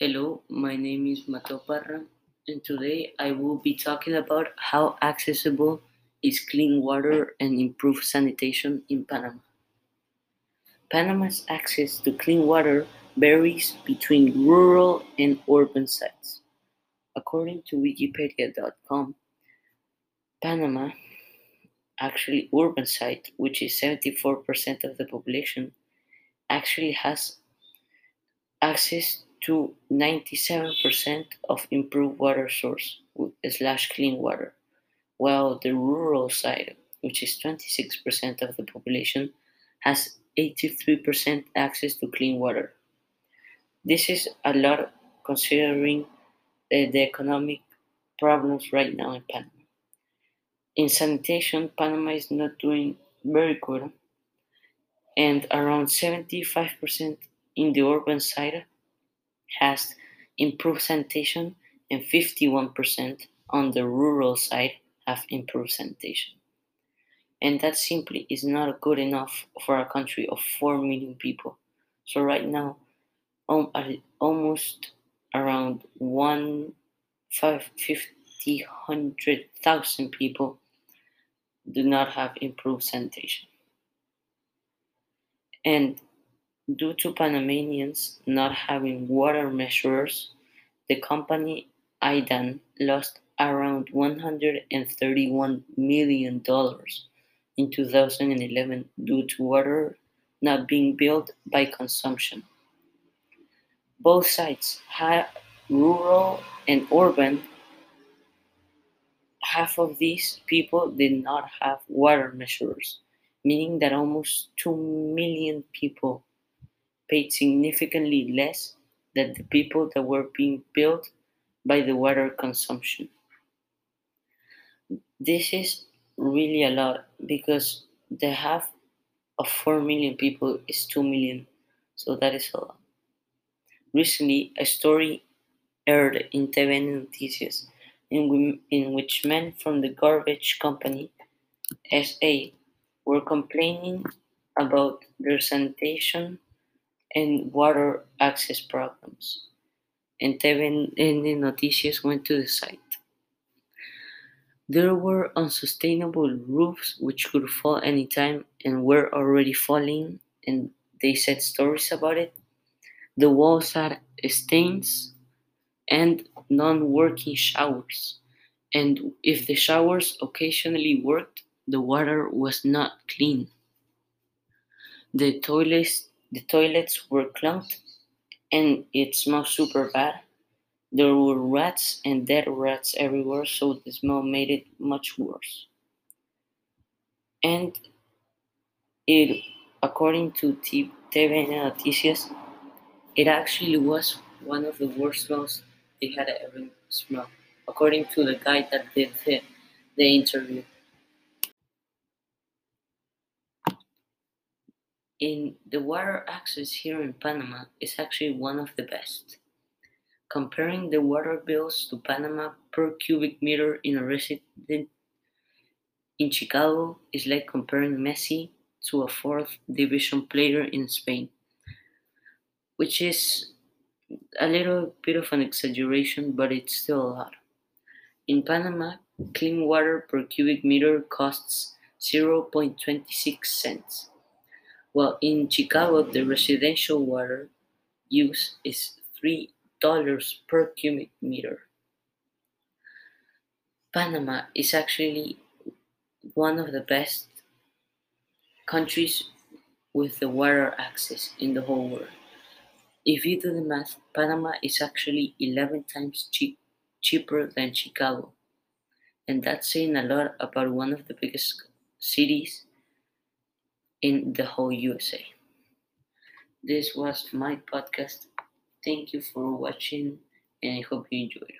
Hello, my name is Mateo Parra, and today I will be talking about how accessible is clean water and improved sanitation in Panama. Panama's access to clean water varies between rural and urban sites. According to Wikipedia.com, Panama, actually urban site, which is 74% of the population, actually has access to 97% of improved water source slash clean water, while the rural side, which is 26% of the population, has 83% access to clean water. This is a lot considering the, the economic problems right now in Panama. In sanitation, Panama is not doing very good, and around 75% in the urban side has improved sanitation, and 51% on the rural side have improved sanitation. And that simply is not good enough for a country of 4 million people. So, right now, almost around 1 50 100,000 people do not have improved sanitation. And Due to Panamanians not having water measures, the company IDAAN lost around $131 million in 2011 due to water not being built by consumption. Both sides, rural and urban, half of these people did not have water measures, meaning that almost 2 million people paid significantly less than the people that were being built by the water consumption. This is really a lot because the half of 4 million people is 2 million, so that is a lot. Recently, a story aired in TVN Noticias in, in which men from the garbage company SA were complaining about their sanitation and water access problems. And TVN the Noticias went to the site. There were unsustainable roofs which could fall anytime and were already falling, and they said stories about it. The walls had stains and non working showers. And if the showers occasionally worked, the water was not clean. The toilets the toilets were clogged and it smelled super bad. There were rats and dead rats everywhere, so the smell made it much worse. And it, according to TVN Noticias, it actually was one of the worst smells they had ever smelled, according to the guy that did the, the interview. In the water access here in Panama is actually one of the best. Comparing the water bills to Panama per cubic meter in a resident in Chicago is like comparing Messi to a fourth division player in Spain, which is a little bit of an exaggeration, but it's still a lot. In Panama, clean water per cubic meter costs 0.26 cents while in Chicago, the residential water use is $3 per cubic meter. Panama is actually one of the best countries with the water access in the whole world. If you do the math, Panama is actually 11 times cheap, cheaper than Chicago. And that's saying a lot about one of the biggest cities in the whole USA. This was my podcast. Thank you for watching and I hope you enjoyed.